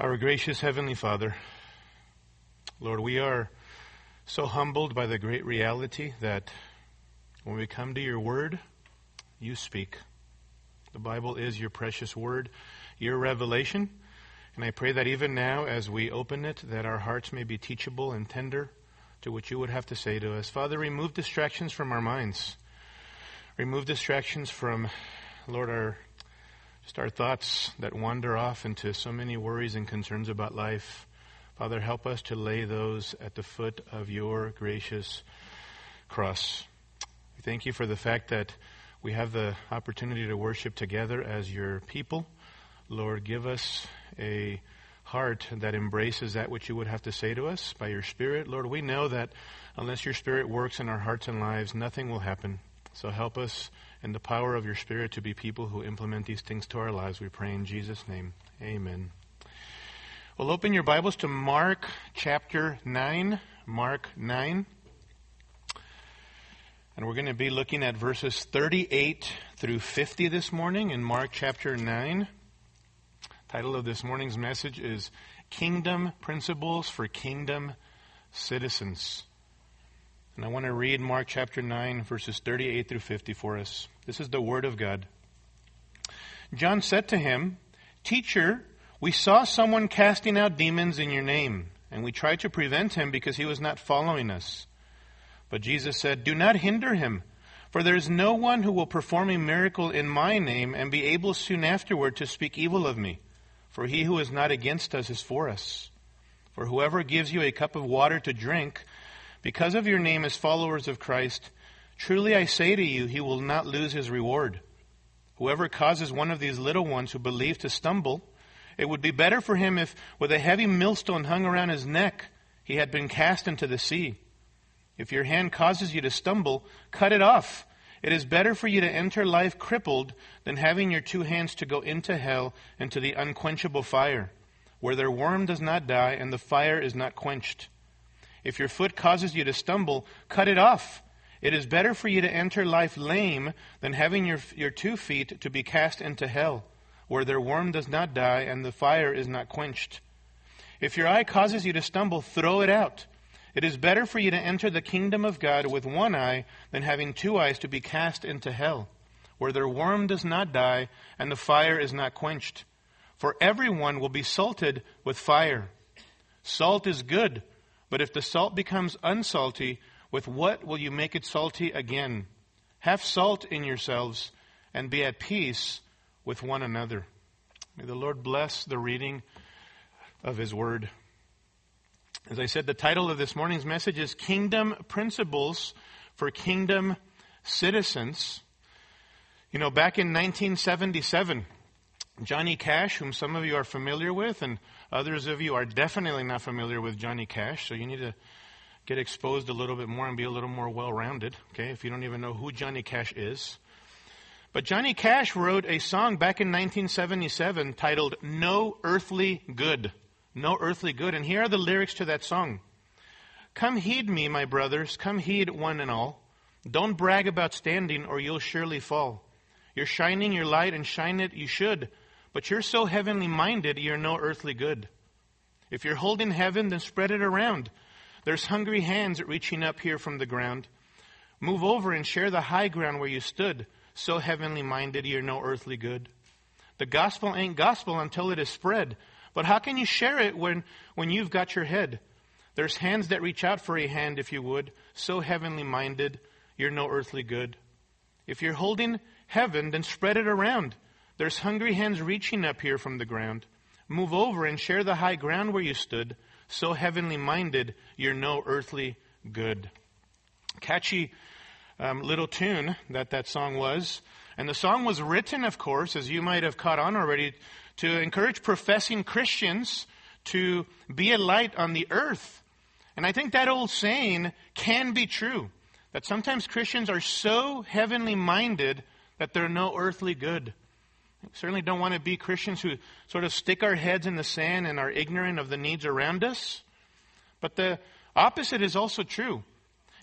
Our gracious Heavenly Father, Lord, we are so humbled by the great reality that when we come to your word, you speak. The Bible is your precious word, your revelation. And I pray that even now, as we open it, that our hearts may be teachable and tender to what you would have to say to us. Father, remove distractions from our minds. Remove distractions from, Lord, our just our thoughts that wander off into so many worries and concerns about life. Father, help us to lay those at the foot of your gracious cross. We thank you for the fact that we have the opportunity to worship together as your people. Lord, give us a heart that embraces that which you would have to say to us by your Spirit. Lord, we know that unless your Spirit works in our hearts and lives, nothing will happen. So help us in the power of your Spirit to be people who implement these things to our lives. We pray in Jesus' name. Amen. Well, open your Bibles to Mark chapter 9. Mark 9. And we're going to be looking at verses 38 through 50 this morning in Mark chapter 9. Title of this morning's message is Kingdom Principles for Kingdom Citizens. And I want to read Mark chapter 9, verses 38 through 50 for us. This is the Word of God. John said to him, Teacher, we saw someone casting out demons in your name, and we tried to prevent him because he was not following us. But Jesus said, Do not hinder him, for there is no one who will perform a miracle in my name and be able soon afterward to speak evil of me. For he who is not against us is for us. For whoever gives you a cup of water to drink, because of your name as followers of Christ, truly I say to you, he will not lose his reward. Whoever causes one of these little ones who believe to stumble, it would be better for him if, with a heavy millstone hung around his neck, he had been cast into the sea. If your hand causes you to stumble, cut it off. It is better for you to enter life crippled than having your two hands to go into hell and to the unquenchable fire, where their worm does not die and the fire is not quenched. If your foot causes you to stumble, cut it off. It is better for you to enter life lame than having your, your two feet to be cast into hell, where their worm does not die and the fire is not quenched. If your eye causes you to stumble, throw it out. It is better for you to enter the kingdom of God with one eye than having two eyes to be cast into hell, where their worm does not die and the fire is not quenched. For everyone will be salted with fire. Salt is good but if the salt becomes unsalty, with what will you make it salty again? Have salt in yourselves and be at peace with one another. May the Lord bless the reading of His Word. As I said, the title of this morning's message is Kingdom Principles for Kingdom Citizens. You know, back in 1977, Johnny Cash, whom some of you are familiar with, and others of you are definitely not familiar with Johnny Cash, so you need to get exposed a little bit more and be a little more well rounded, okay, if you don't even know who Johnny Cash is. But Johnny Cash wrote a song back in 1977 titled No Earthly Good. No Earthly Good. And here are the lyrics to that song Come heed me, my brothers, come heed one and all. Don't brag about standing, or you'll surely fall. You're shining your light, and shine it you should. But you're so heavenly minded, you're no earthly good. If you're holding heaven, then spread it around. There's hungry hands reaching up here from the ground. Move over and share the high ground where you stood. So heavenly minded, you're no earthly good. The gospel ain't gospel until it is spread. But how can you share it when, when you've got your head? There's hands that reach out for a hand if you would. So heavenly minded, you're no earthly good. If you're holding heaven, then spread it around. There's hungry hands reaching up here from the ground. Move over and share the high ground where you stood. So heavenly minded, you're no earthly good. Catchy um, little tune that that song was. And the song was written, of course, as you might have caught on already, to encourage professing Christians to be a light on the earth. And I think that old saying can be true. That sometimes Christians are so heavenly minded that they're no earthly good. We certainly don't want to be Christians who sort of stick our heads in the sand and are ignorant of the needs around us. But the opposite is also true.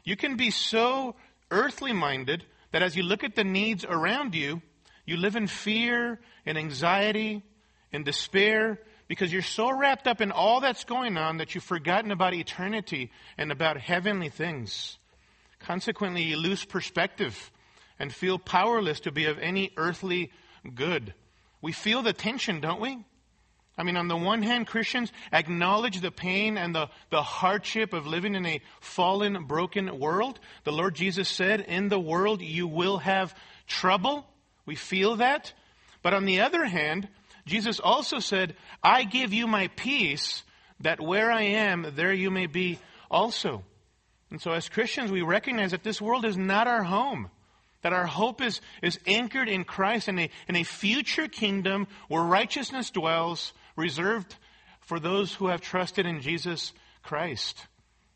You can be so earthly minded that as you look at the needs around you, you live in fear, in anxiety, in despair, because you're so wrapped up in all that's going on that you've forgotten about eternity and about heavenly things. Consequently, you lose perspective and feel powerless to be of any earthly good. We feel the tension, don't we? I mean, on the one hand, Christians acknowledge the pain and the, the hardship of living in a fallen, broken world. The Lord Jesus said, In the world you will have trouble. We feel that. But on the other hand, Jesus also said, I give you my peace, that where I am, there you may be also. And so, as Christians, we recognize that this world is not our home. That our hope is, is anchored in Christ in a, in a future kingdom where righteousness dwells, reserved for those who have trusted in Jesus Christ.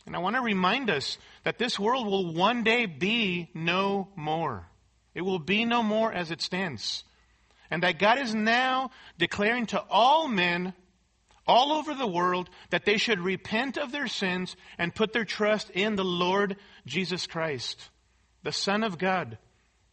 And I want to remind us that this world will one day be no more. It will be no more as it stands. And that God is now declaring to all men all over the world that they should repent of their sins and put their trust in the Lord Jesus Christ, the Son of God,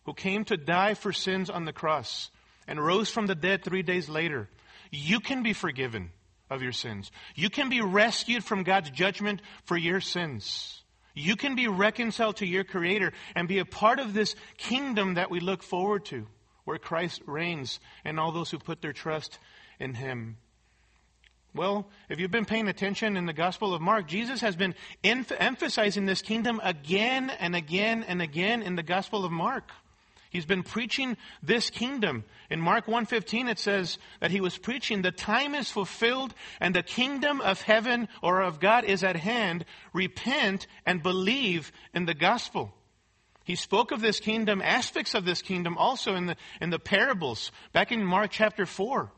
who came to die for sins on the cross and rose from the dead three days later. You can be forgiven of your sins. You can be rescued from God's judgment for your sins. You can be reconciled to your Creator and be a part of this kingdom that we look forward to, where Christ reigns and all those who put their trust in Him. Well, if you've been paying attention in the Gospel of Mark, Jesus has been emphasizing this kingdom again and again and again in the Gospel of Mark. He's been preaching this kingdom. In Mark 1:15 it says that he was preaching the time is fulfilled and the kingdom of heaven or of God is at hand. Repent and believe in the gospel. He spoke of this kingdom, aspects of this kingdom also in the in the parables back in Mark chapter 4.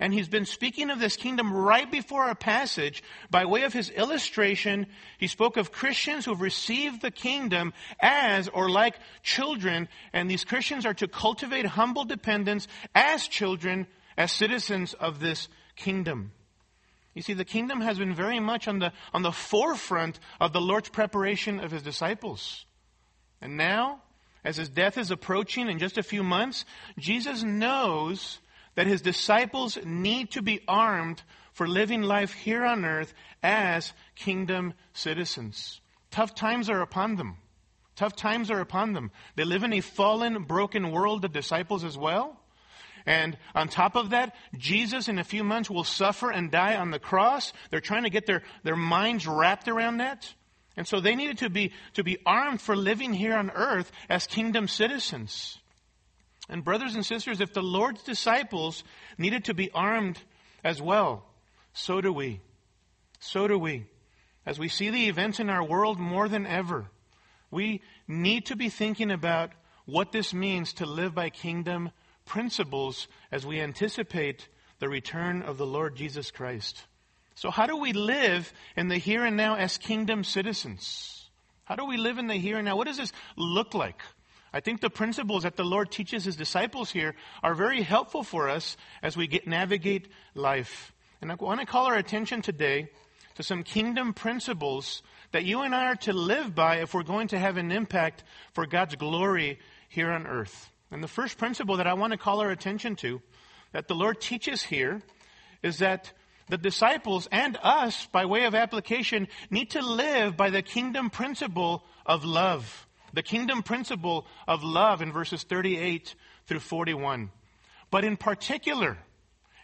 And he's been speaking of this kingdom right before our passage by way of his illustration. He spoke of Christians who've received the kingdom as or like children. And these Christians are to cultivate humble dependence as children, as citizens of this kingdom. You see, the kingdom has been very much on the, on the forefront of the Lord's preparation of his disciples. And now, as his death is approaching in just a few months, Jesus knows that his disciples need to be armed for living life here on earth as kingdom citizens. Tough times are upon them. Tough times are upon them. They live in a fallen, broken world, the disciples as well. And on top of that, Jesus in a few months will suffer and die on the cross. They're trying to get their, their minds wrapped around that. And so they needed to be, to be armed for living here on earth as kingdom citizens. And, brothers and sisters, if the Lord's disciples needed to be armed as well, so do we. So do we. As we see the events in our world more than ever, we need to be thinking about what this means to live by kingdom principles as we anticipate the return of the Lord Jesus Christ. So, how do we live in the here and now as kingdom citizens? How do we live in the here and now? What does this look like? I think the principles that the Lord teaches his disciples here are very helpful for us as we get, navigate life. And I want to call our attention today to some kingdom principles that you and I are to live by if we're going to have an impact for God's glory here on earth. And the first principle that I want to call our attention to that the Lord teaches here is that the disciples and us, by way of application, need to live by the kingdom principle of love the kingdom principle of love in verses 38 through 41. But in particular,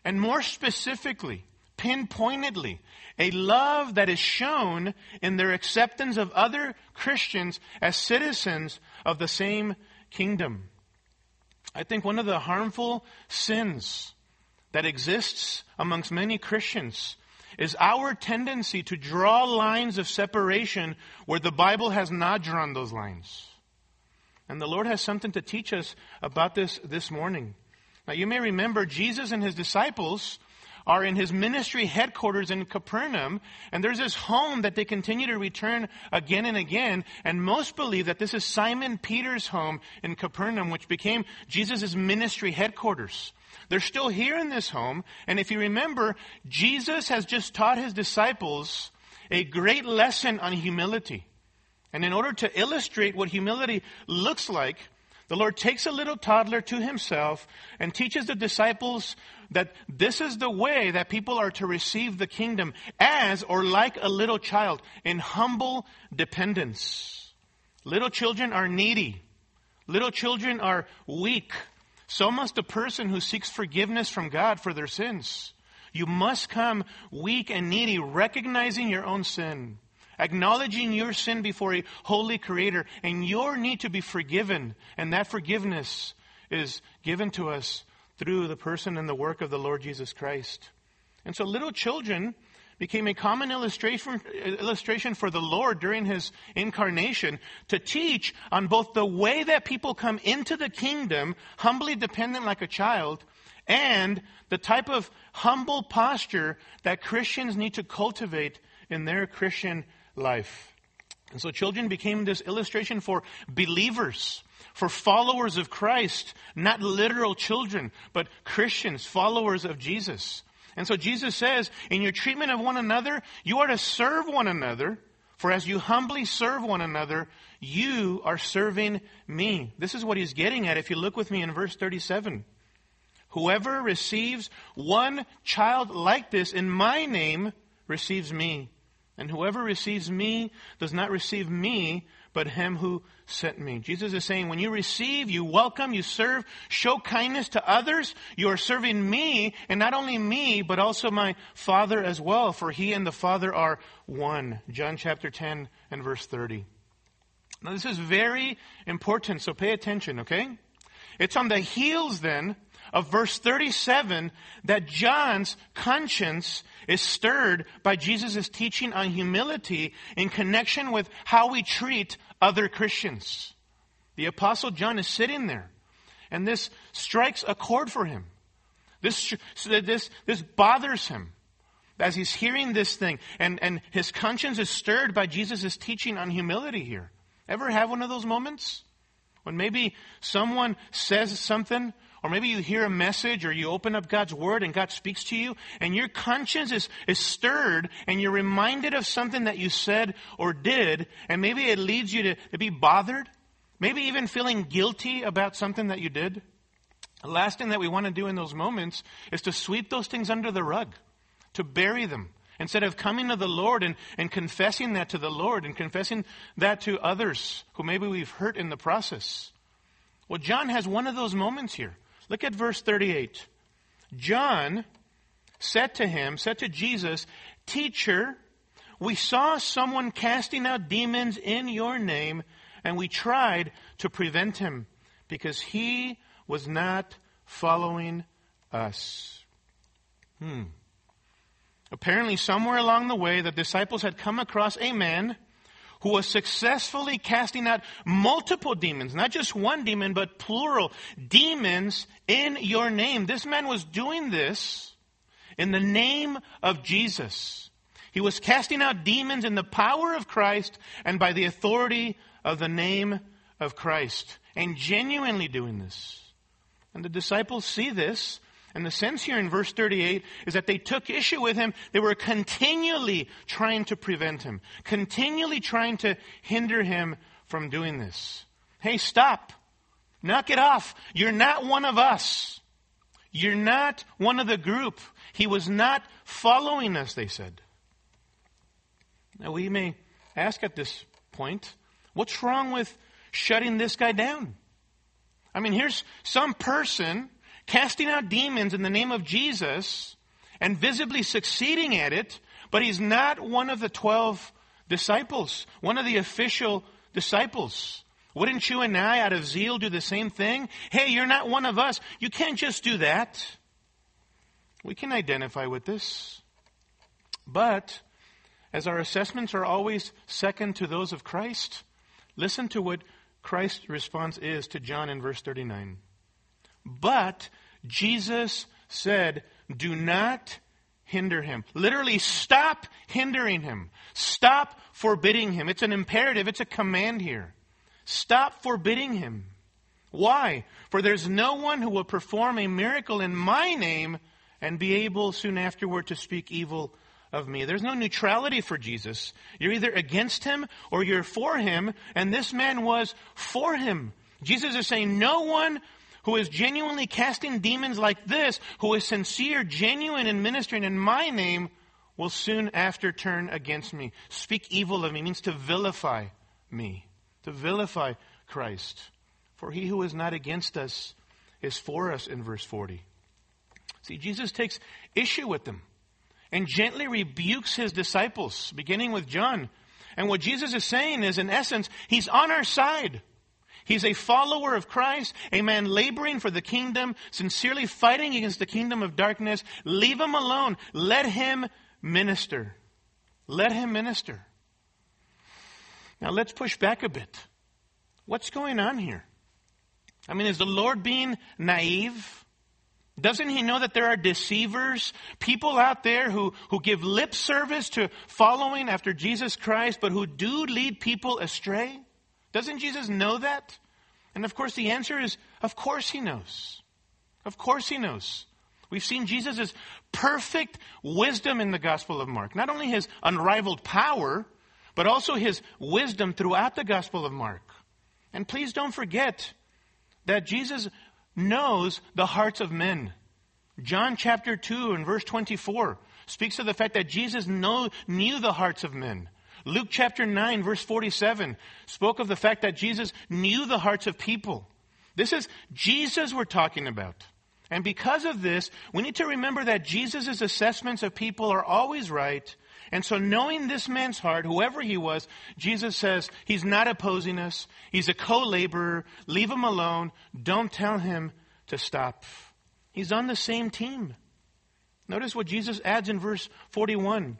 and more specifically, pinpointedly, a love that is shown in their acceptance of other Christians as citizens of the same kingdom. I think one of the harmful sins that exists amongst many Christians is our tendency to draw lines of separation where the Bible has not drawn those lines. And the Lord has something to teach us about this this morning. Now, you may remember Jesus and his disciples are in his ministry headquarters in Capernaum, and there's this home that they continue to return again and again, and most believe that this is Simon Peter's home in Capernaum, which became Jesus' ministry headquarters. They're still here in this home. And if you remember, Jesus has just taught his disciples a great lesson on humility. And in order to illustrate what humility looks like, the Lord takes a little toddler to himself and teaches the disciples that this is the way that people are to receive the kingdom as or like a little child in humble dependence. Little children are needy. Little children are weak. So must a person who seeks forgiveness from God for their sins. You must come weak and needy, recognizing your own sin, acknowledging your sin before a holy creator and your need to be forgiven. And that forgiveness is given to us through the person and the work of the Lord Jesus Christ. And so little children became a common illustration, illustration for the Lord during his incarnation to teach on both the way that people come into the kingdom, humbly dependent like a child, and the type of humble posture that Christians need to cultivate in their Christian life. And so children became this illustration for believers, for followers of Christ, not literal children, but Christians, followers of Jesus. And so Jesus says, in your treatment of one another, you are to serve one another, for as you humbly serve one another, you are serving me. This is what he's getting at if you look with me in verse 37. Whoever receives one child like this in my name receives me. And whoever receives me does not receive me, but him who sent me. Jesus is saying, when you receive, you welcome, you serve, show kindness to others, you are serving me, and not only me, but also my Father as well, for he and the Father are one. John chapter 10 and verse 30. Now this is very important, so pay attention, okay? It's on the heels then of verse 37 that John's conscience is stirred by Jesus' teaching on humility in connection with how we treat other Christians. The apostle John is sitting there and this strikes a chord for him. This, this, this bothers him as he's hearing this thing and, and his conscience is stirred by Jesus' teaching on humility here. Ever have one of those moments? When maybe someone says something or maybe you hear a message or you open up God's Word and God speaks to you and your conscience is, is stirred and you're reminded of something that you said or did and maybe it leads you to, to be bothered. Maybe even feeling guilty about something that you did. The last thing that we want to do in those moments is to sweep those things under the rug, to bury them. Instead of coming to the Lord and, and confessing that to the Lord and confessing that to others who maybe we've hurt in the process. Well, John has one of those moments here. Look at verse 38. John said to him, said to Jesus, Teacher, we saw someone casting out demons in your name, and we tried to prevent him because he was not following us. Hmm. Apparently, somewhere along the way, the disciples had come across a man who was successfully casting out multiple demons, not just one demon, but plural demons in your name. This man was doing this in the name of Jesus. He was casting out demons in the power of Christ and by the authority of the name of Christ, and genuinely doing this. And the disciples see this and the sense here in verse 38 is that they took issue with him. They were continually trying to prevent him, continually trying to hinder him from doing this. Hey, stop. Knock it off. You're not one of us. You're not one of the group. He was not following us, they said. Now we may ask at this point, what's wrong with shutting this guy down? I mean, here's some person casting out demons in the name of Jesus and visibly succeeding at it, but he's not one of the 12 disciples, one of the official disciples. Wouldn't you and I, out of zeal, do the same thing? Hey, you're not one of us. You can't just do that. We can identify with this. But, as our assessments are always second to those of Christ, listen to what Christ's response is to John in verse 39. But Jesus said, do not hinder him. Literally, stop hindering him. Stop forbidding him. It's an imperative, it's a command here. Stop forbidding him. Why? For there's no one who will perform a miracle in my name and be able soon afterward to speak evil of me. There's no neutrality for Jesus. You're either against him or you're for him, and this man was for him. Jesus is saying, No one who is genuinely casting demons like this, who is sincere, genuine in ministering in my name, will soon after turn against me. Speak evil of me means to vilify me, to vilify Christ. For he who is not against us is for us in verse 40. See, Jesus takes issue with them and gently rebukes his disciples, beginning with John. And what Jesus is saying is, in essence, he's on our side. He's a follower of Christ, a man laboring for the kingdom, sincerely fighting against the kingdom of darkness. Leave him alone. Let him minister. Let him minister. Now let's push back a bit. What's going on here? I mean, is the Lord being naive? Doesn't he know that there are deceivers, people out there who, who give lip service to following after Jesus Christ, but who do lead people astray? Doesn't Jesus know that? And of course, the answer is, of course he knows. Of course he knows. We've seen Jesus' perfect wisdom in the Gospel of Mark. Not only his unrivaled power, but also his wisdom throughout the Gospel of Mark. And please don't forget that Jesus knows the hearts of men. John chapter 2 and verse 24 speaks of the fact that Jesus know, knew the hearts of men. Luke chapter 9 verse 47 spoke of the fact that Jesus knew the hearts of people. This is Jesus we're talking about. And because of this, we need to remember that Jesus' assessments of people are always right. And so knowing this man's heart, whoever he was, Jesus says, he's not opposing us. He's a co-laborer. Leave him alone. Don't tell him to stop. He's on the same team. Notice what Jesus adds in verse 41.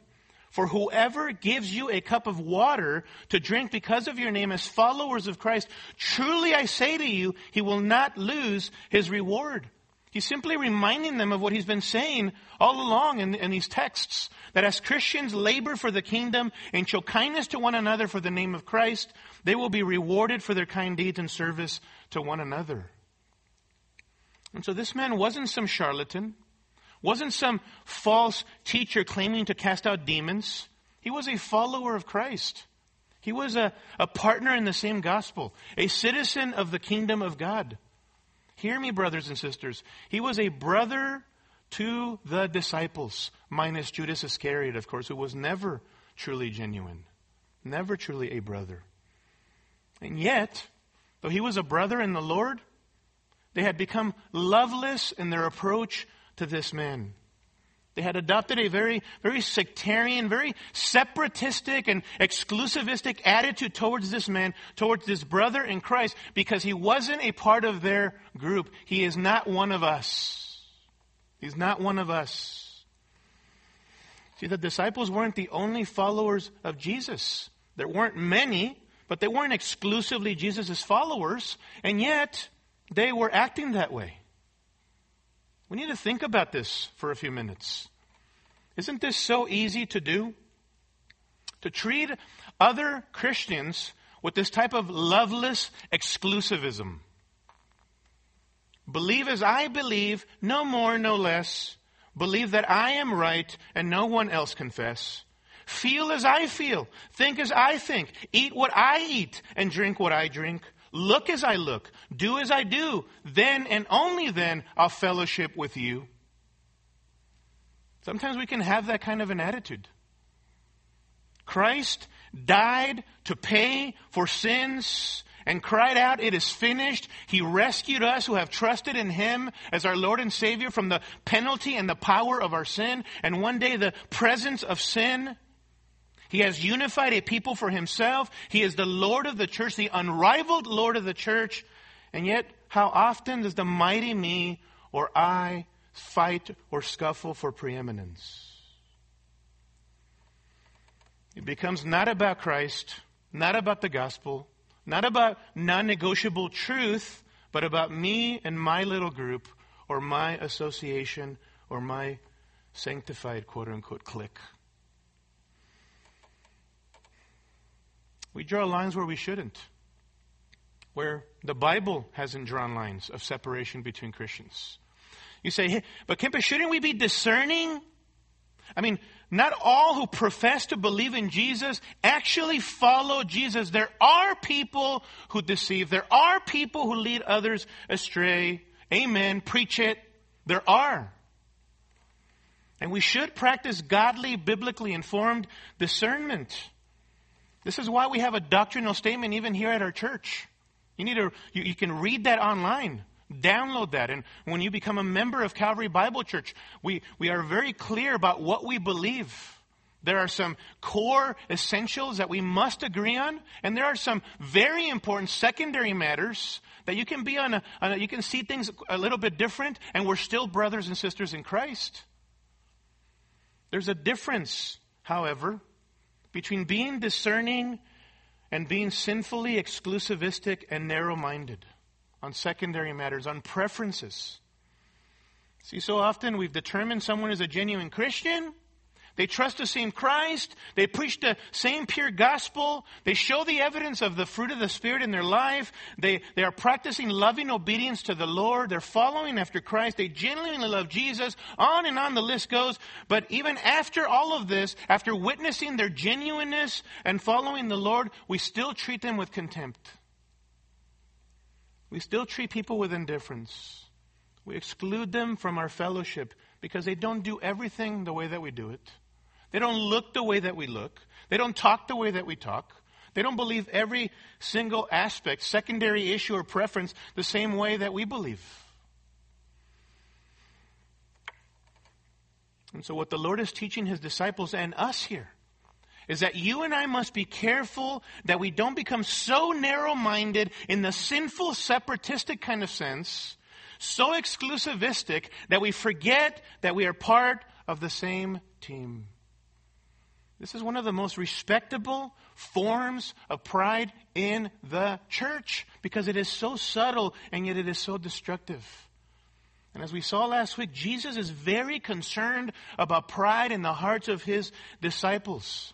For whoever gives you a cup of water to drink because of your name as followers of Christ, truly I say to you, he will not lose his reward. He's simply reminding them of what he's been saying all along in, in, these texts. That as Christians labor for the kingdom and show kindness to one another for the name of Christ, they will be rewarded for their kind deeds and service to one another. And so this man wasn't some charlatan, wasn't some false teacher claiming to cast out demons. He was a follower of Christ. He was a, a partner in the same gospel, a citizen of the kingdom of God. Hear me, brothers and sisters. He was a brother to the disciples, minus Judas Iscariot, of course, who was never truly genuine, never truly a brother. And yet, though he was a brother in the Lord, they had become loveless in their approach to this man. They had adopted a very, very sectarian, very separatistic and exclusivistic attitude towards this man, towards this brother in Christ, because he wasn't a part of their group. He is not one of us. He's not one of us. See, the disciples weren't the only followers of Jesus. There weren't many, but they weren't exclusively Jesus' followers, and yet they were acting that way. We need to think about this for a few minutes. Isn't this so easy to do? To treat other Christians with this type of loveless exclusivism. Believe as I believe, no more, no less. Believe that I am right and no one else confess. Feel as I feel. Think as I think. Eat what I eat and drink what I drink. Look as I look, do as I do, then and only then I'll fellowship with you. Sometimes we can have that kind of an attitude. Christ died to pay for sins and cried out, It is finished. He rescued us who have trusted in Him as our Lord and Savior from the penalty and the power of our sin, and one day the presence of sin. He has unified a people for himself. He is the Lord of the church, the unrivaled Lord of the church. And yet, how often does the mighty me or I fight or scuffle for preeminence? It becomes not about Christ, not about the gospel, not about non negotiable truth, but about me and my little group or my association or my sanctified quote unquote clique. We draw lines where we shouldn't, where the Bible hasn't drawn lines of separation between Christians. You say, hey, but Kempe, shouldn't we be discerning? I mean, not all who profess to believe in Jesus actually follow Jesus. There are people who deceive. There are people who lead others astray. amen, preach it. There are. And we should practice godly, biblically informed discernment. This is why we have a doctrinal statement even here at our church. You need to, you, you can read that online. Download that. And when you become a member of Calvary Bible Church, we, we are very clear about what we believe. There are some core essentials that we must agree on, and there are some very important secondary matters that you can be on a, on a you can see things a little bit different, and we're still brothers and sisters in Christ. There's a difference, however, between being discerning and being sinfully exclusivistic and narrow minded on secondary matters, on preferences. See, so often we've determined someone is a genuine Christian they trust the same Christ. They preach the same pure gospel. They show the evidence of the fruit of the Spirit in their life. They, they are practicing loving obedience to the Lord. They're following after Christ. They genuinely love Jesus. On and on the list goes. But even after all of this, after witnessing their genuineness and following the Lord, we still treat them with contempt. We still treat people with indifference. We exclude them from our fellowship because they don't do everything the way that we do it. They don't look the way that we look. They don't talk the way that we talk. They don't believe every single aspect, secondary issue or preference, the same way that we believe. And so, what the Lord is teaching his disciples and us here is that you and I must be careful that we don't become so narrow minded in the sinful, separatistic kind of sense, so exclusivistic that we forget that we are part of the same team. This is one of the most respectable forms of pride in the church because it is so subtle and yet it is so destructive. And as we saw last week, Jesus is very concerned about pride in the hearts of his disciples.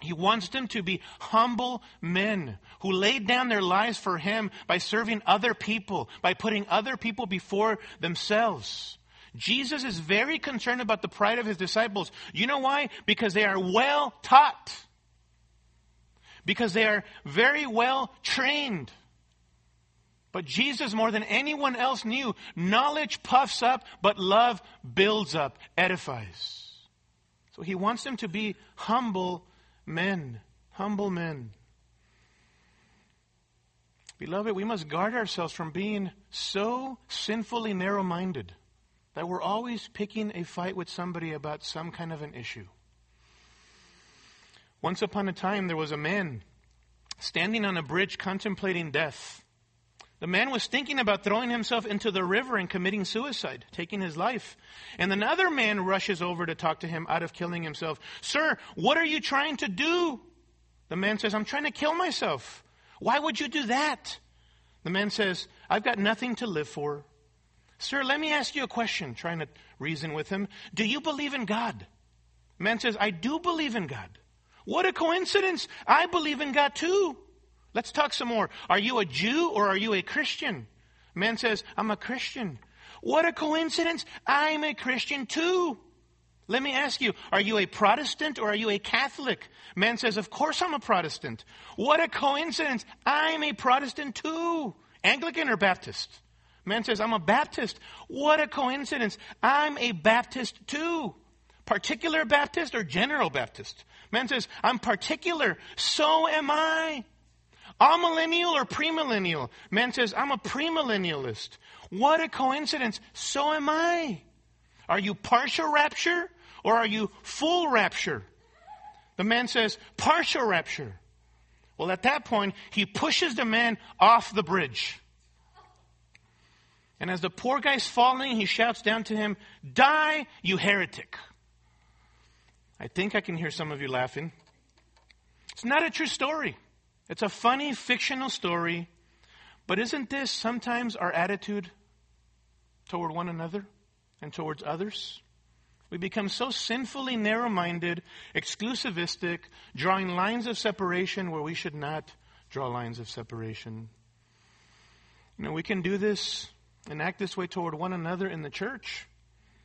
He wants them to be humble men who laid down their lives for him by serving other people, by putting other people before themselves. Jesus is very concerned about the pride of his disciples. You know why? Because they are well taught. Because they are very well trained. But Jesus, more than anyone else knew, knowledge puffs up, but love builds up, edifies. So he wants them to be humble men. Humble men. Beloved, we must guard ourselves from being so sinfully narrow minded that we're always picking a fight with somebody about some kind of an issue. Once upon a time, there was a man standing on a bridge contemplating death. The man was thinking about throwing himself into the river and committing suicide, taking his life. And another man rushes over to talk to him out of killing himself. Sir, what are you trying to do? The man says, I'm trying to kill myself. Why would you do that? The man says, I've got nothing to live for. Sir, let me ask you a question, trying to reason with him. Do you believe in God? Man says, I do believe in God. What a coincidence. I believe in God too. Let's talk some more. Are you a Jew or are you a Christian? Man says, I'm a Christian. What a coincidence. I'm a Christian too. Let me ask you, are you a Protestant or are you a Catholic? Man says, of course I'm a Protestant. What a coincidence. I'm a Protestant too. Anglican or Baptist? Man says, I'm a Baptist. What a coincidence. I'm a Baptist too. Particular Baptist or general Baptist? Man says, I'm particular. So am I. Amillennial or premillennial? Man says, I'm a premillennialist. What a coincidence. So am I. Are you partial rapture or are you full rapture? The man says, partial rapture. Well, at that point, he pushes the man off the bridge. And as the poor guy's falling, he shouts down to him, Die, you heretic. I think I can hear some of you laughing. It's not a true story. It's a funny fictional story. But isn't this sometimes our attitude toward one another and towards others? We become so sinfully narrow minded, exclusivistic, drawing lines of separation where we should not draw lines of separation. You know, we can do this and act this way toward one another in the church,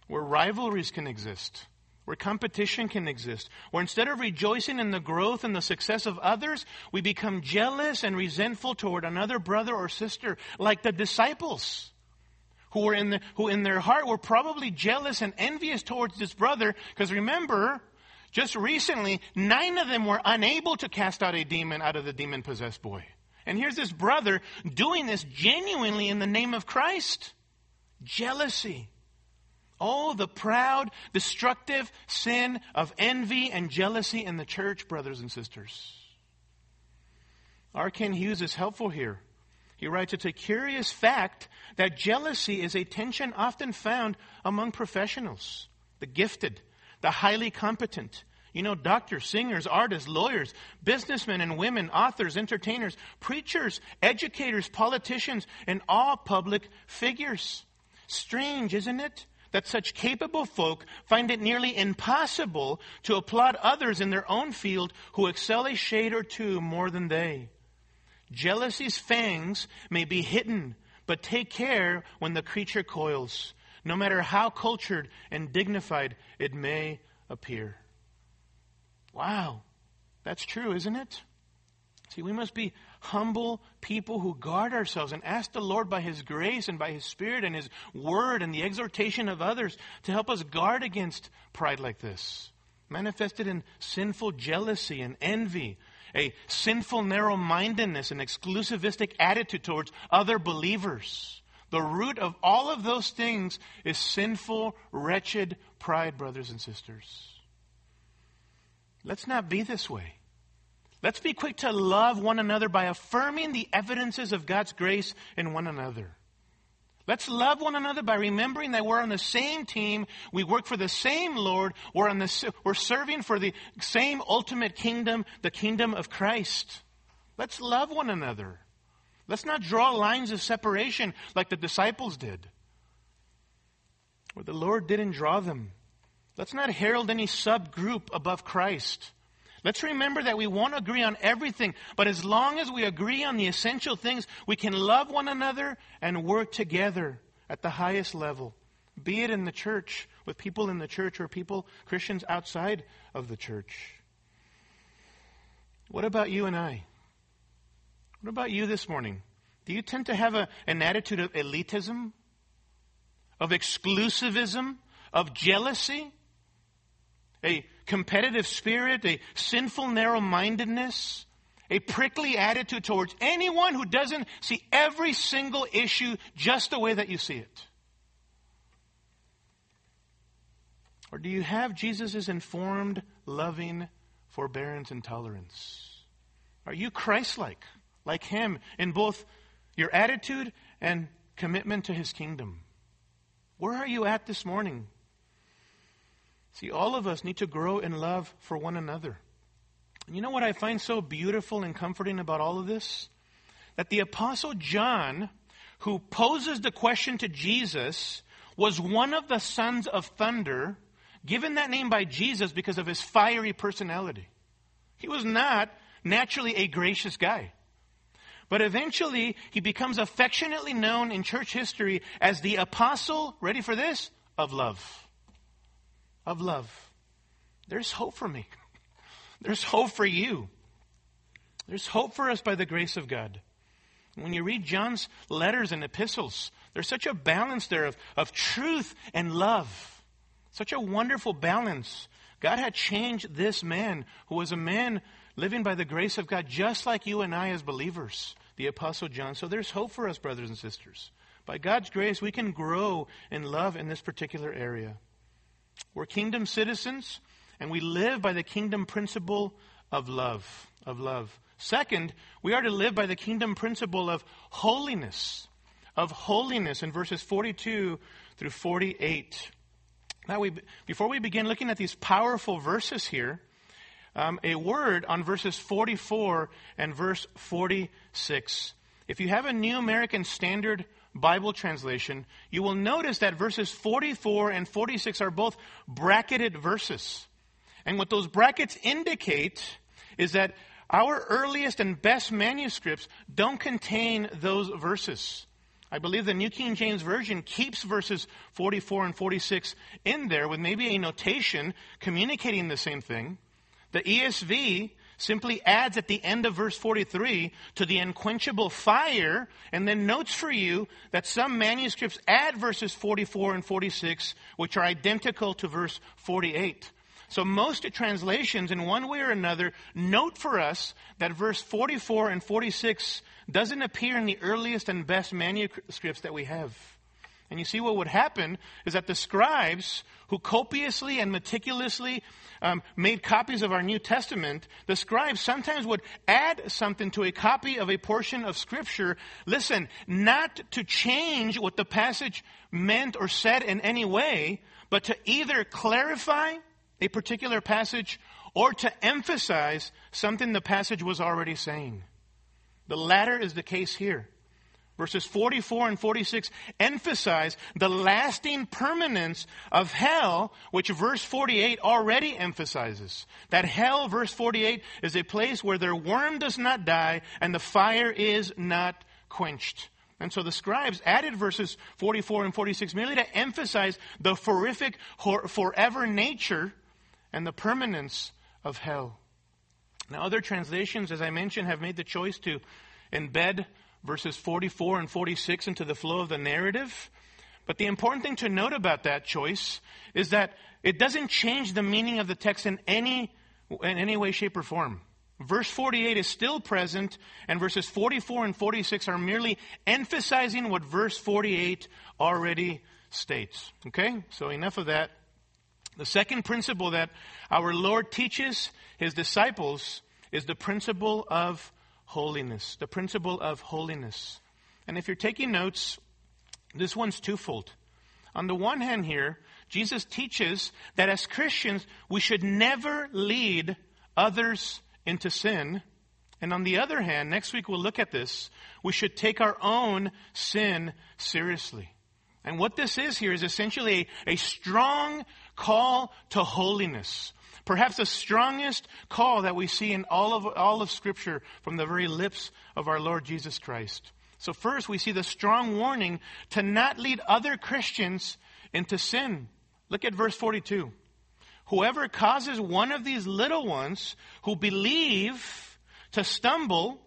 where rivalries can exist, where competition can exist, where instead of rejoicing in the growth and the success of others, we become jealous and resentful toward another brother or sister, like the disciples who were in the, who in their heart were probably jealous and envious towards this brother. Because remember, just recently, nine of them were unable to cast out a demon out of the demon possessed boy. And here's this brother doing this genuinely in the name of Christ. Jealousy. Oh, the proud, destructive sin of envy and jealousy in the church, brothers and sisters. R. Kent Hughes is helpful here. He writes, It's a curious fact that jealousy is a tension often found among professionals, the gifted, the highly competent. You know, doctors, singers, artists, lawyers, businessmen and women, authors, entertainers, preachers, educators, politicians, and all public figures. Strange, isn't it? That such capable folk find it nearly impossible to applaud others in their own field who excel a shade or two more than they. Jealousy's fangs may be hidden, but take care when the creature coils, no matter how cultured and dignified it may appear. Wow, that's true, isn't it? See, we must be humble people who guard ourselves and ask the Lord by His grace and by His Spirit and His Word and the exhortation of others to help us guard against pride like this, manifested in sinful jealousy and envy, a sinful narrow mindedness and exclusivistic attitude towards other believers. The root of all of those things is sinful, wretched pride, brothers and sisters. Let's not be this way. Let's be quick to love one another by affirming the evidences of God's grace in one another. Let's love one another by remembering that we're on the same team, we work for the same Lord, we're, on the, we're serving for the same ultimate kingdom, the kingdom of Christ. Let's love one another. Let's not draw lines of separation like the disciples did, or the Lord didn't draw them. Let's not herald any subgroup above Christ. Let's remember that we won't agree on everything, but as long as we agree on the essential things, we can love one another and work together at the highest level, be it in the church, with people in the church, or people, Christians outside of the church. What about you and I? What about you this morning? Do you tend to have a, an attitude of elitism, of exclusivism, of jealousy? A competitive spirit, a sinful narrow mindedness, a prickly attitude towards anyone who doesn't see every single issue just the way that you see it? Or do you have Jesus' informed, loving forbearance and tolerance? Are you Christ like, like Him, in both your attitude and commitment to His kingdom? Where are you at this morning? See, all of us need to grow in love for one another. And you know what I find so beautiful and comforting about all of this? That the Apostle John, who poses the question to Jesus, was one of the sons of thunder, given that name by Jesus because of his fiery personality. He was not naturally a gracious guy. But eventually, he becomes affectionately known in church history as the apostle, ready for this, of love of love. There's hope for me. There's hope for you. There's hope for us by the grace of God. When you read John's letters and epistles, there's such a balance there of, of truth and love. Such a wonderful balance. God had changed this man who was a man living by the grace of God, just like you and I as believers, the Apostle John. So there's hope for us, brothers and sisters. By God's grace, we can grow in love in this particular area. We're kingdom citizens, and we live by the kingdom principle of love. Of love. Second, we are to live by the kingdom principle of holiness. Of holiness in verses 42 through 48. Now, we, before we begin looking at these powerful verses here, um, a word on verses 44 and verse 46. If you have a New American Standard Bible translation, you will notice that verses 44 and 46 are both bracketed verses. And what those brackets indicate is that our earliest and best manuscripts don't contain those verses. I believe the New King James Version keeps verses 44 and 46 in there with maybe a notation communicating the same thing. The ESV simply adds at the end of verse 43 to the unquenchable fire, and then notes for you that some manuscripts add verses 44 and 46, which are identical to verse 48. So most translations, in one way or another, note for us that verse 44 and 46 doesn't appear in the earliest and best manuscripts that we have. And you see, what would happen is that the scribes who copiously and meticulously um, made copies of our New Testament, the scribes sometimes would add something to a copy of a portion of Scripture. Listen, not to change what the passage meant or said in any way, but to either clarify a particular passage or to emphasize something the passage was already saying. The latter is the case here. Verses 44 and 46 emphasize the lasting permanence of hell, which verse 48 already emphasizes. That hell, verse 48, is a place where their worm does not die and the fire is not quenched. And so the scribes added verses 44 and 46 merely to emphasize the horrific, forever nature and the permanence of hell. Now, other translations, as I mentioned, have made the choice to embed verses 44 and 46 into the flow of the narrative. But the important thing to note about that choice is that it doesn't change the meaning of the text in any, in any way, shape, or form. Verse 48 is still present, and verses 44 and 46 are merely emphasizing what verse 48 already states. Okay? So enough of that. The second principle that our Lord teaches his disciples is the principle of holiness. The principle of holiness. And if you're taking notes, this one's twofold. On the one hand, here, Jesus teaches that as Christians, we should never lead others into sin. And on the other hand, next week we'll look at this, we should take our own sin seriously. And what this is here is essentially a, a strong call to holiness. Perhaps the strongest call that we see in all of, all of Scripture from the very lips of our Lord Jesus Christ. So, first, we see the strong warning to not lead other Christians into sin. Look at verse 42. Whoever causes one of these little ones who believe to stumble,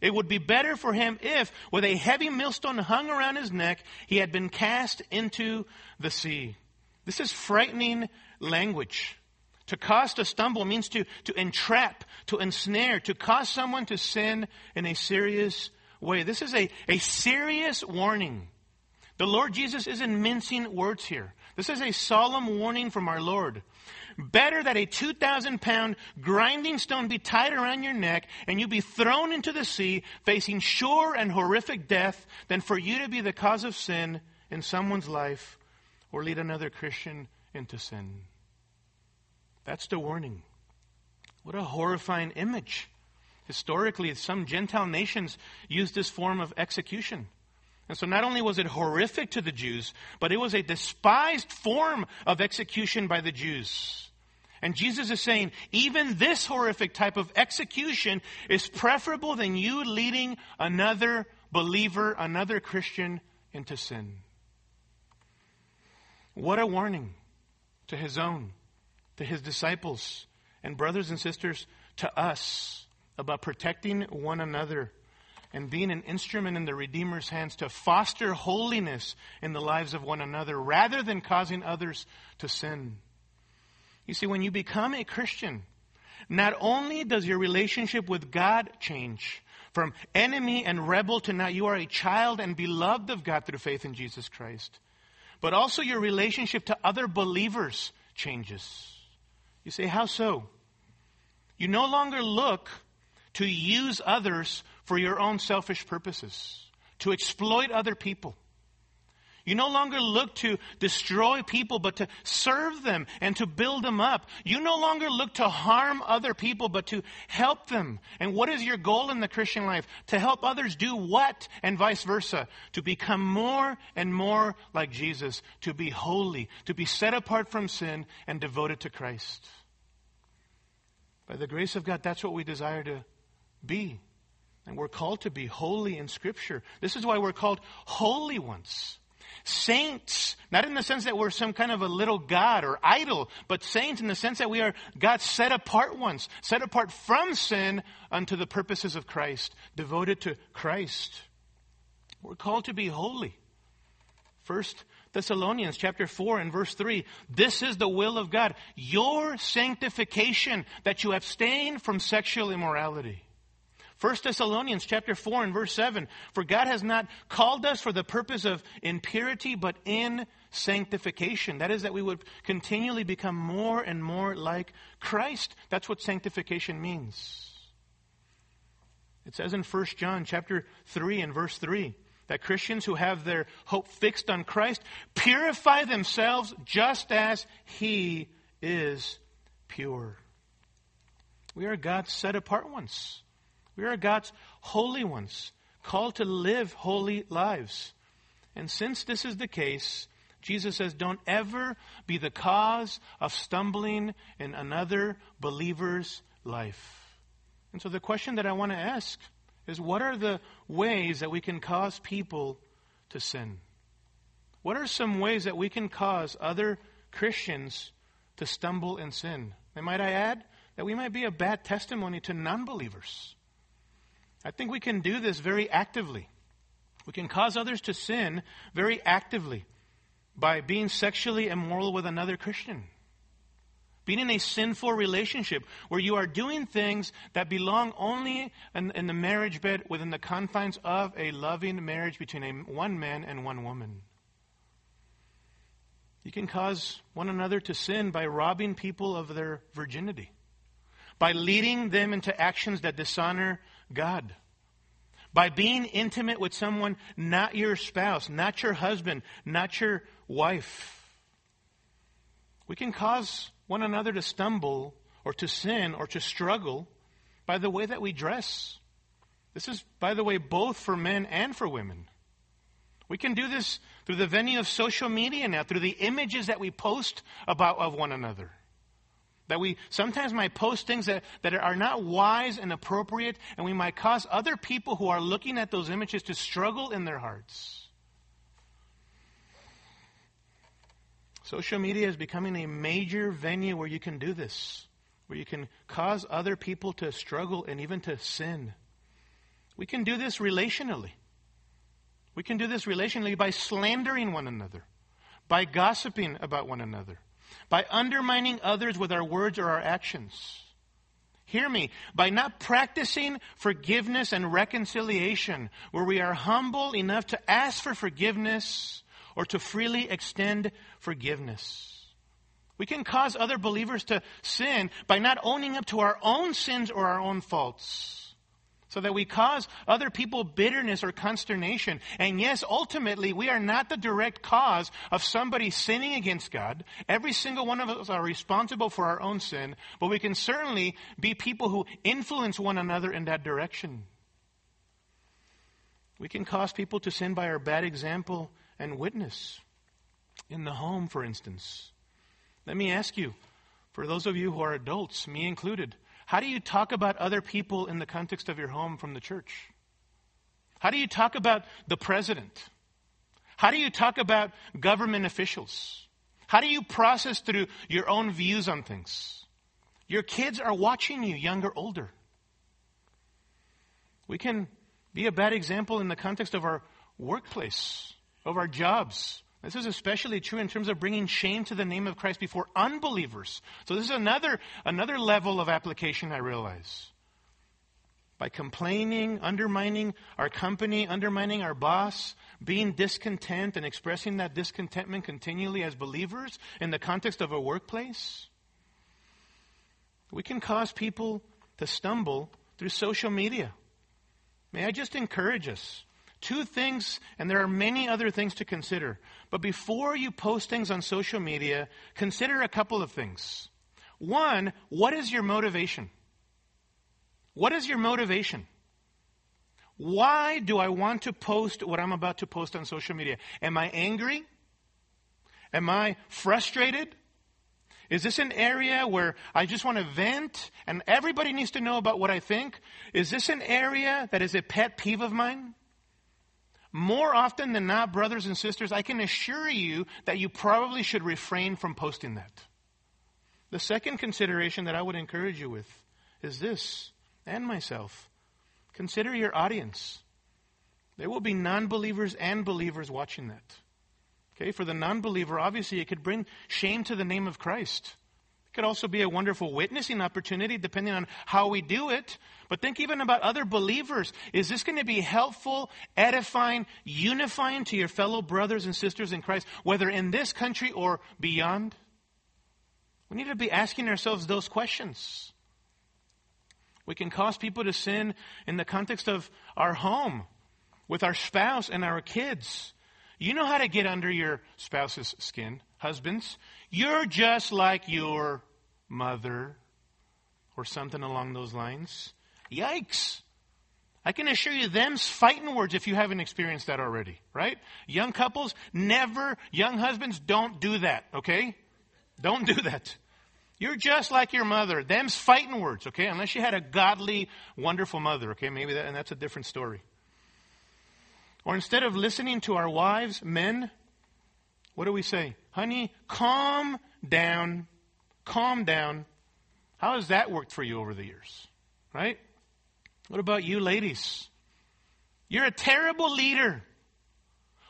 it would be better for him if, with a heavy millstone hung around his neck, he had been cast into the sea. This is frightening language. To cause to stumble means to, to entrap, to ensnare, to cause someone to sin in a serious way. This is a, a serious warning. The Lord Jesus isn't mincing words here. This is a solemn warning from our Lord. Better that a 2,000 pound grinding stone be tied around your neck and you be thrown into the sea facing sure and horrific death than for you to be the cause of sin in someone's life or lead another Christian into sin. That's the warning. What a horrifying image. Historically, some Gentile nations used this form of execution. And so not only was it horrific to the Jews, but it was a despised form of execution by the Jews. And Jesus is saying, even this horrific type of execution is preferable than you leading another believer, another Christian into sin. What a warning to his own to his disciples and brothers and sisters to us about protecting one another and being an instrument in the Redeemer's hands to foster holiness in the lives of one another rather than causing others to sin. You see, when you become a Christian, not only does your relationship with God change from enemy and rebel to now you are a child and beloved of God through faith in Jesus Christ, but also your relationship to other believers changes. You say, How so? You no longer look to use others for your own selfish purposes, to exploit other people. You no longer look to destroy people, but to serve them and to build them up. You no longer look to harm other people, but to help them. And what is your goal in the Christian life? To help others do what? And vice versa. To become more and more like Jesus. To be holy. To be set apart from sin and devoted to Christ. By the grace of God, that's what we desire to be. And we're called to be holy in Scripture. This is why we're called holy ones. saints, not in the sense that we're some kind of a little God or idol, but saints in the sense that we are God's set apart ones, set apart from sin unto the purposes of Christ, devoted to Christ. We're called to be holy. First Thessalonians chapter 4 and verse 3. This is the will of God, your sanctification, that you abstain from sexual immorality. 1 Thessalonians chapter 4 and verse 7. For God has not called us for the purpose of impurity, but in sanctification. That is that we would continually become more and more like Christ. That's what sanctification means. It says in 1 John chapter 3 and verse 3 that Christians who have their hope fixed on Christ purify themselves just as he is pure. We are God's set apart ones. We are God's holy ones, called to live holy lives. And since this is the case, Jesus says, don't ever be the cause of stumbling in another believer's life. And so the question that I want to ask is what are the ways that we can cause people to sin? What are some ways that we can cause other Christians to stumble in sin? And might I add that we might be a bad testimony to non believers. I think we can do this very actively. We can cause others to sin very actively by being sexually immoral with another Christian. Being in a sinful relationship where you are doing things that belong only in, in the marriage bed within the confines of a loving marriage between a, one man and one woman. You can cause one another to sin by robbing people of their virginity, by leading them into actions that dishonor God. By being intimate with someone not your spouse, not your husband, not your wife. We can cause one another to stumble or to sin or to struggle by the way that we dress. This is, by the way, both for men and for women. We can do this through the venue of social media now, through the images that we post about of one another. That we sometimes might post things that, that are not wise and appropriate, and we might cause other people who are looking at those images to struggle in their hearts. Social media is becoming a major venue where you can do this, where you can cause other people to struggle and even to sin. We can do this relationally. We can do this relationally by slandering one another, by gossiping about one another by undermining others with our words or our actions. Hear me, by not practicing forgiveness and reconciliation, where we are humble enough to ask for forgiveness or to freely extend forgiveness. We can cause other believers to sin by not owning up to our own sins or our own faults so that we cause other people bitterness or consternation. And yes, ultimately, we are not the direct cause of somebody sinning against God. Every single one of us are responsible for our own sin, but we can certainly be people who influence one another in that direction. We can cause people to sin by our bad example and witness. In the home, for instance. Let me ask you, for those of you who are adults, me included, how do you talk about other people in the context of your home from the church? How do you talk about the president? How do you talk about government officials? How do you process through your own views on things? Your kids are watching you, young or older. We can be a bad example in the context of our workplace, of our jobs, this is especially true in terms of bringing shame to the name of Christ before unbelievers. So this is another, another level of application I realize. By complaining, undermining our company, undermining our boss, being discontent and expressing that discontentment continually as believers in the context of a workplace, we can cause people to stumble through social media. May I just encourage us Two things, and there are many other things to consider. But before you post things on social media, consider a couple of things. One, what is your motivation? What is your motivation? Why do I want to post what I'm about to post on social media? Am I angry? Am I frustrated? Is this an area where I just want to vent and everybody needs to know about what I think? Is this an area that is a pet peeve of mine? More often than not, brothers and sisters, I can assure you that you probably should refrain from posting that. The second consideration that I would encourage you with is this, and myself. Consider your audience. There will be non believers and believers watching that. Okay, for the non believer, obviously, it could bring shame to the name of Christ. It could also be a wonderful witnessing opportunity, depending on how we do it. But think even about other believers. Is this going to be helpful, edifying, unifying to your fellow brothers and sisters in Christ, whether in this country or beyond? We need to be asking ourselves those questions. We can cause people to sin in the context of our home, with our spouse and our kids. You know how to get under your spouse's skin, husbands. You're just like your mother, or something along those lines. Yikes. I can assure you, them's fighting words if you haven't experienced that already, right? Young couples, never, young husbands, don't do that, okay? Don't do that. You're just like your mother. Them's fighting words, okay? Unless you had a godly, wonderful mother, okay? Maybe that, and that's a different story. Or instead of listening to our wives, men, what do we say? Honey, calm down. Calm down. How has that worked for you over the years? Right? What about you, ladies? You're a terrible leader.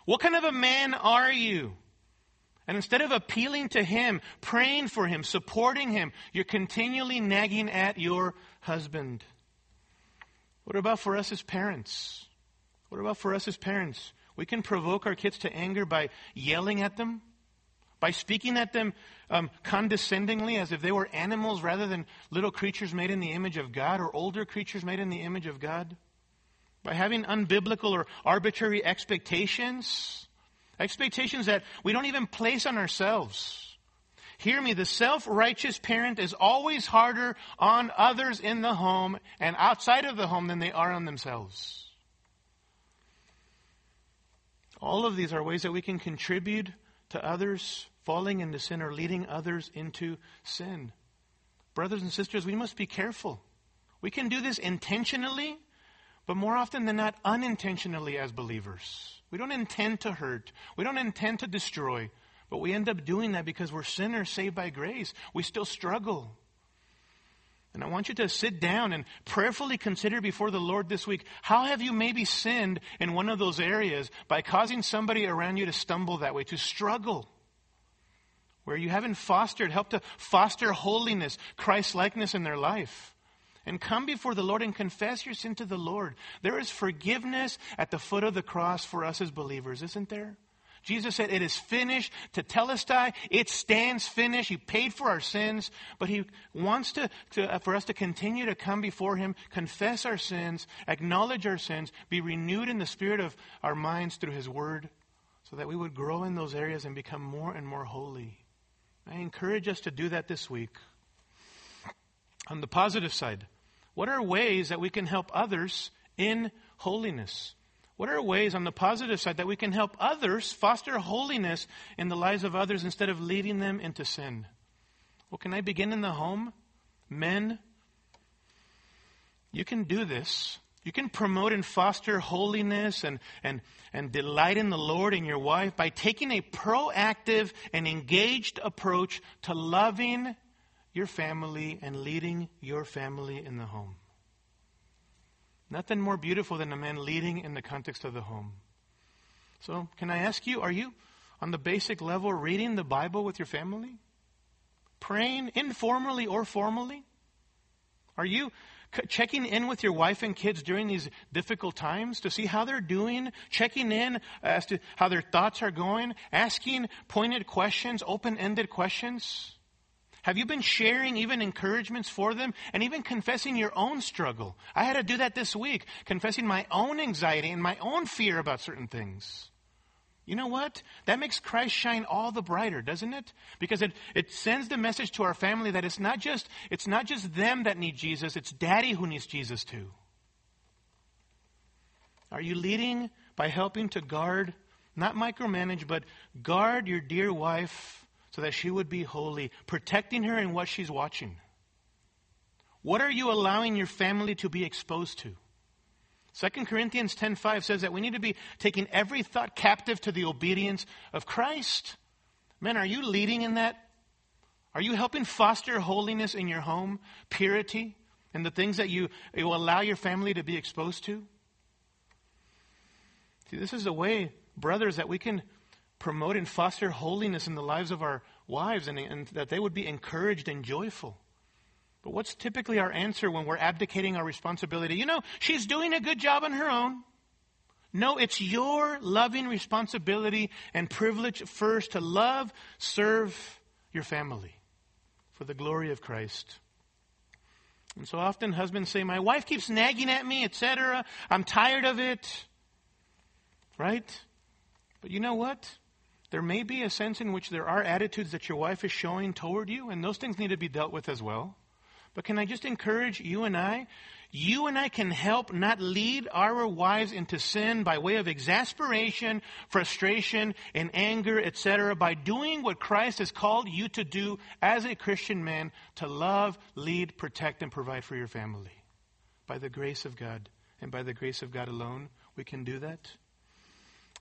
What kind of a man are you? And instead of appealing to him, praying for him, supporting him, you're continually nagging at your husband. What about for us as parents? What about for us as parents? We can provoke our kids to anger by yelling at them, by speaking at them um, condescendingly as if they were animals rather than little creatures made in the image of God or older creatures made in the image of God, by having unbiblical or arbitrary expectations Expectations that we don't even place on ourselves. Hear me, the self righteous parent is always harder on others in the home and outside of the home than they are on themselves. All of these are ways that we can contribute to others falling into sin or leading others into sin. Brothers and sisters, we must be careful. We can do this intentionally, but more often than not, unintentionally as believers. We don't intend to hurt. We don't intend to destroy. But we end up doing that because we're sinners saved by grace. We still struggle. And I want you to sit down and prayerfully consider before the Lord this week how have you maybe sinned in one of those areas by causing somebody around you to stumble that way, to struggle? Where you haven't fostered, helped to foster holiness, Christ likeness in their life and come before the Lord and confess your sin to the Lord. There is forgiveness at the foot of the cross for us as believers, isn't there? Jesus said, It is finished. Tetelestai, it stands finished. He paid for our sins, but He wants to, to, uh, for us to continue to come before Him, confess our sins, acknowledge our sins, be renewed in the spirit of our minds through His Word, so that we would grow in those areas and become more and more holy. I encourage us to do that this week. On the positive side, what are ways that we can help others in holiness? What are ways on the positive side that we can help others foster holiness in the lives of others instead of leading them into sin? Well, can I begin in the home? Men, you can do this. You can promote and foster holiness and, and, and delight in the Lord and your wife by taking a proactive and engaged approach to loving your family and leading your family in the home. Nothing more beautiful than a man leading in the context of the home. So, can I ask you, are you on the basic level reading the Bible with your family? Praying informally or formally? Are you checking in with your wife and kids during these difficult times to see how they're doing, checking in as to how their thoughts are going, asking pointed questions, open ended questions? Have you been sharing even encouragements for them and even confessing your own struggle? I had to do that this week, confessing my own anxiety and my own fear about certain things. You know what? That makes Christ shine all the brighter, doesn't it? Because it, it sends the message to our family that it's not just it's not just them that need Jesus, it's daddy who needs Jesus too. Are you leading by helping to guard, not micromanage, but guard your dear wife so that she would be holy, protecting her in what she's watching? What are you allowing your family to be exposed to? 2 Corinthians 10:5 says that we need to be taking every thought captive to the obedience of Christ. Men, are you leading in that? Are you helping foster holiness in your home, purity, and the things that you, you will allow your family to be exposed to? See, this is a way, brothers, that we can promote and foster holiness in the lives of our wives and, and that they would be encouraged and joyful. But what's typically our answer when we're abdicating our responsibility? You know, she's doing a good job on her own. No, it's your loving responsibility and privilege first to love, serve your family for the glory of Christ. And so often husbands say, My wife keeps nagging at me, etc. I'm tired of it. Right? But you know what? There may be a sense in which there are attitudes that your wife is showing toward you, and those things need to be dealt with as well. But can I just encourage you and I? You and I can help not lead our wives into sin by way of exasperation, frustration, and anger, etc., by doing what Christ has called you to do as a Christian man to love, lead, protect, and provide for your family. By the grace of God, and by the grace of God alone, we can do that.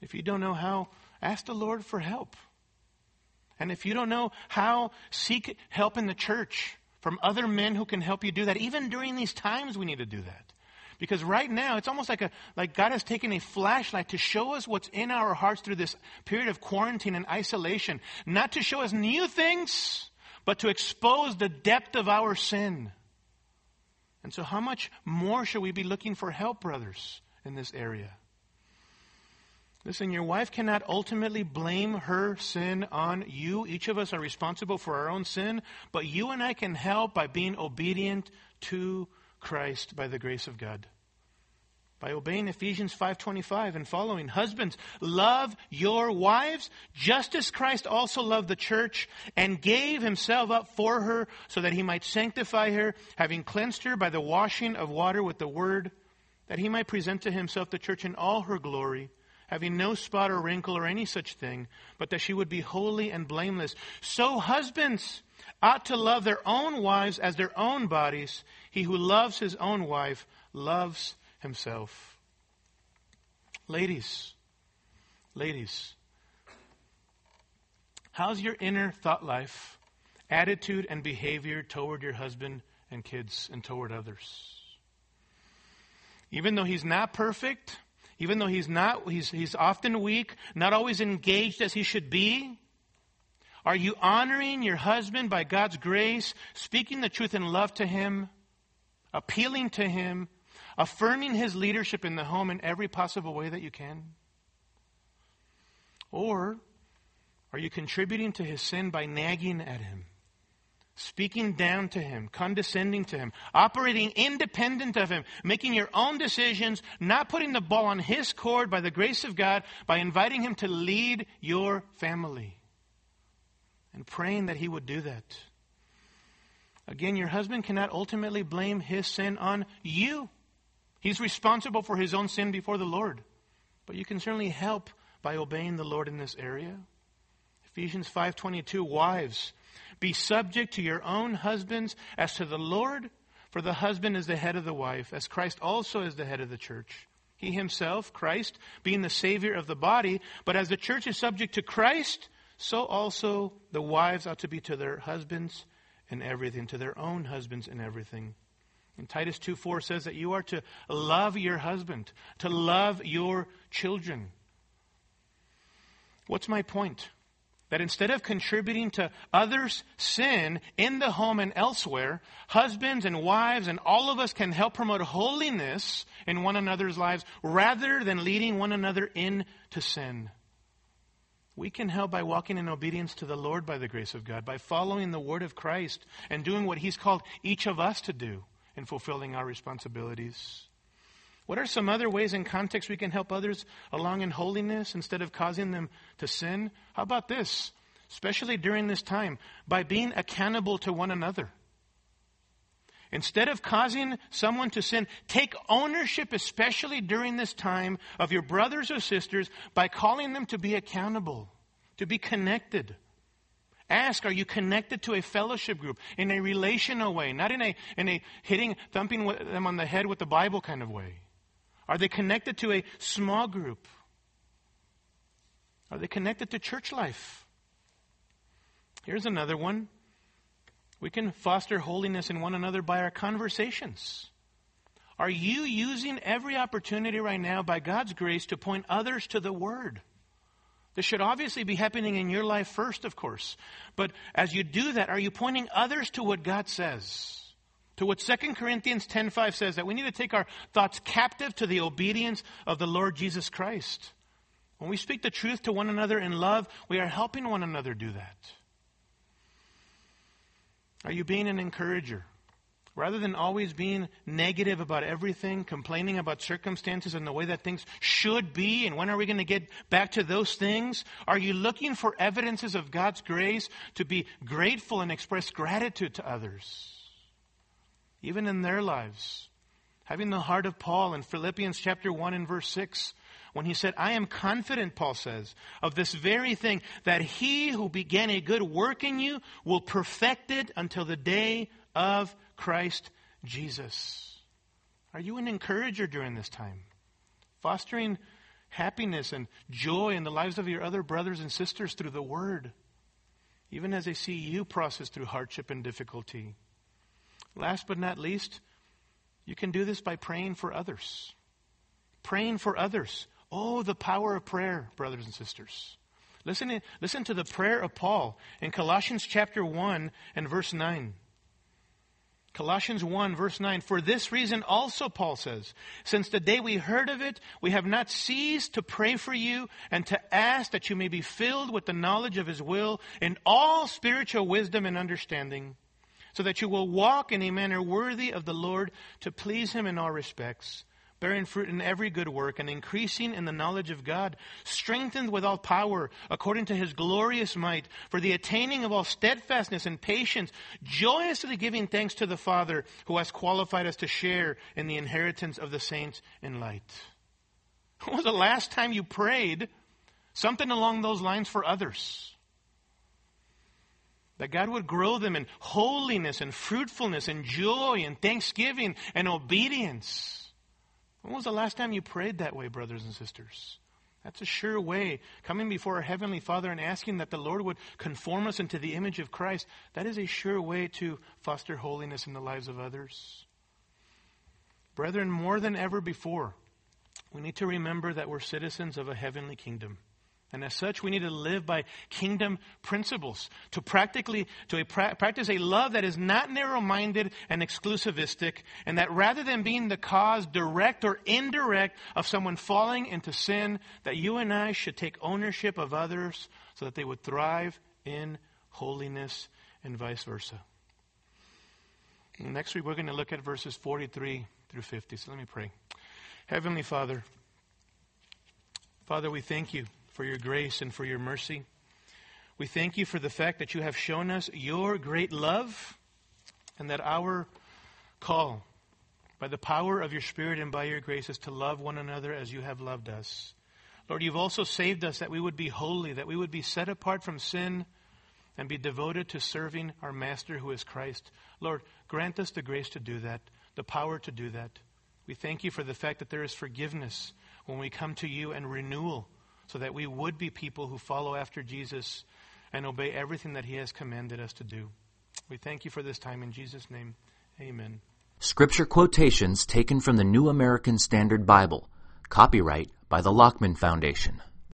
If you don't know how, ask the Lord for help. And if you don't know how, seek help in the church from other men who can help you do that. Even during these times, we need to do that. Because right now, it's almost like, a, like God has taken a flashlight to show us what's in our hearts through this period of quarantine and isolation. Not to show us new things, but to expose the depth of our sin. And so, how much more should we be looking for help, brothers, in this area? Listen, your wife cannot ultimately blame her sin on you. Each of us are responsible for our own sin, but you and I can help by being obedient to Christ by the grace of God. By obeying Ephesians 5:25 and following, husbands, love your wives just as Christ also loved the church and gave himself up for her so that he might sanctify her, having cleansed her by the washing of water with the word, that he might present to himself the church in all her glory having no spot or wrinkle or any such thing, but that she would be holy and blameless. So husbands ought to love their own wives as their own bodies. He who loves his own wife loves himself. Ladies, ladies, how's your inner thought life, attitude, and behavior toward your husband and kids and toward others? Even though he's not perfect, even though he's not, he's, he's often weak, not always engaged as he should be? Are you honoring your husband by God's grace, speaking the truth in love to him, appealing to him, affirming his leadership in the home in every possible way that you can? Or are you contributing to his sin by nagging at him? Speaking down to him, condescending to him, operating independent of him, making your own decisions, not putting the ball on his court by the grace of God, by inviting him to lead your family and praying that he would do that. Again, your husband cannot ultimately blame his sin on you. He's responsible for his own sin before the Lord. But you can certainly help by obeying the Lord in this area. Ephesians 5:22 Wives be subject to your own husbands as to the Lord, for the husband is the head of the wife, as Christ also is the head of the church. He himself, Christ, being the Savior of the body, but as the church is subject to Christ, so also the wives ought to be to their husbands in everything, to their own husbands in everything. And Titus 2 4 says that you are to love your husband, to love your children. What's my point? That instead of contributing to others' sin in the home and elsewhere, husbands and wives and all of us can help promote holiness in one another's lives rather than leading one another into sin. We can help by walking in obedience to the Lord by the grace of God, by following the word of Christ and doing what He's called each of us to do in fulfilling our responsibilities. What are some other ways and contexts we can help others along in holiness instead of causing them to sin? How about this? Especially during this time, by being accountable to one another. Instead of causing someone to sin, take ownership, especially during this time, of your brothers or sisters by calling them to be accountable, to be connected. Ask, are you connected to a fellowship group in a relational way, not in a, in a hitting, thumping them on the head with the Bible kind of way? Are they connected to a small group? Are they connected to church life? Here's another one. We can foster holiness in one another by our conversations. Are you using every opportunity right now by God's grace to point others to the Word? This should obviously be happening in your life first, of course. But as you do that, are you pointing others to what God says? To what 2 Corinthians 10:5 says that we need to take our thoughts captive to the obedience of the Lord Jesus Christ. When we speak the truth to one another in love, we are helping one another do that. Are you being an encourager? Rather than always being negative about everything, complaining about circumstances and the way that things should be, and when are we going to get back to those things? Are you looking for evidences of God's grace to be grateful and express gratitude to others? Even in their lives. Having the heart of Paul in Philippians chapter 1 and verse 6, when he said, I am confident, Paul says, of this very thing, that he who began a good work in you will perfect it until the day of Christ Jesus. Are you an encourager during this time? Fostering happiness and joy in the lives of your other brothers and sisters through the Word, even as they see you process through hardship and difficulty. Last but not least, you can do this by praying for others. Praying for others. Oh, the power of prayer, brothers and sisters. Listen, listen to the prayer of Paul in Colossians chapter 1 and verse 9. Colossians 1 verse 9, for this reason also Paul says, since the day we heard of it, we have not ceased to pray for you and to ask that you may be filled with the knowledge of his will in all spiritual wisdom and understanding, so that you will walk in a manner worthy of the Lord to please him in all respects bearing fruit in every good work, and increasing in the knowledge of God, strengthened with all power, according to his glorious might, for the attaining of all steadfastness and patience, joyously giving thanks to the Father, who has qualified us to share in the inheritance of the saints in light. When was the last time you prayed something along those lines for others? That God would grow them in holiness and fruitfulness and joy and thanksgiving and obedience. When was the last time you prayed that way, brothers and sisters? That's a sure way. Coming before our Heavenly Father and asking that the Lord would conform us into the image of Christ, that is a sure way to foster holiness in the lives of others. Brethren, more than ever before, we need to remember that we're citizens of a heavenly kingdom. And as such, we need to live by kingdom principles to practically to a pra- practice a love that is not narrow-minded and exclusivistic, and that rather than being the cause, direct or indirect, of someone falling into sin, that you and I should take ownership of others so that they would thrive in holiness and vice versa. Next week, we're going to look at verses 43 through 50. So let me pray. Heavenly Father, Father, we thank you for your grace and for your mercy. We thank you for the fact that you have shown us your great love and that our call, by the power of your Spirit and by your grace, is to love one another as you have loved us. Lord, you've also saved us that we would be holy, that we would be set apart from sin and be devoted to serving our Master who is Christ. Lord, grant us the grace to do that, the power to do that. We thank you for the fact that there is forgiveness when we come to you and renewal so that we would be people who follow after Jesus and obey everything that he has commanded us to do. We thank you for this time in Jesus' name. Amen. Scripture quotations taken from the New American Standard Bible. Copyright by the Lockman Foundation.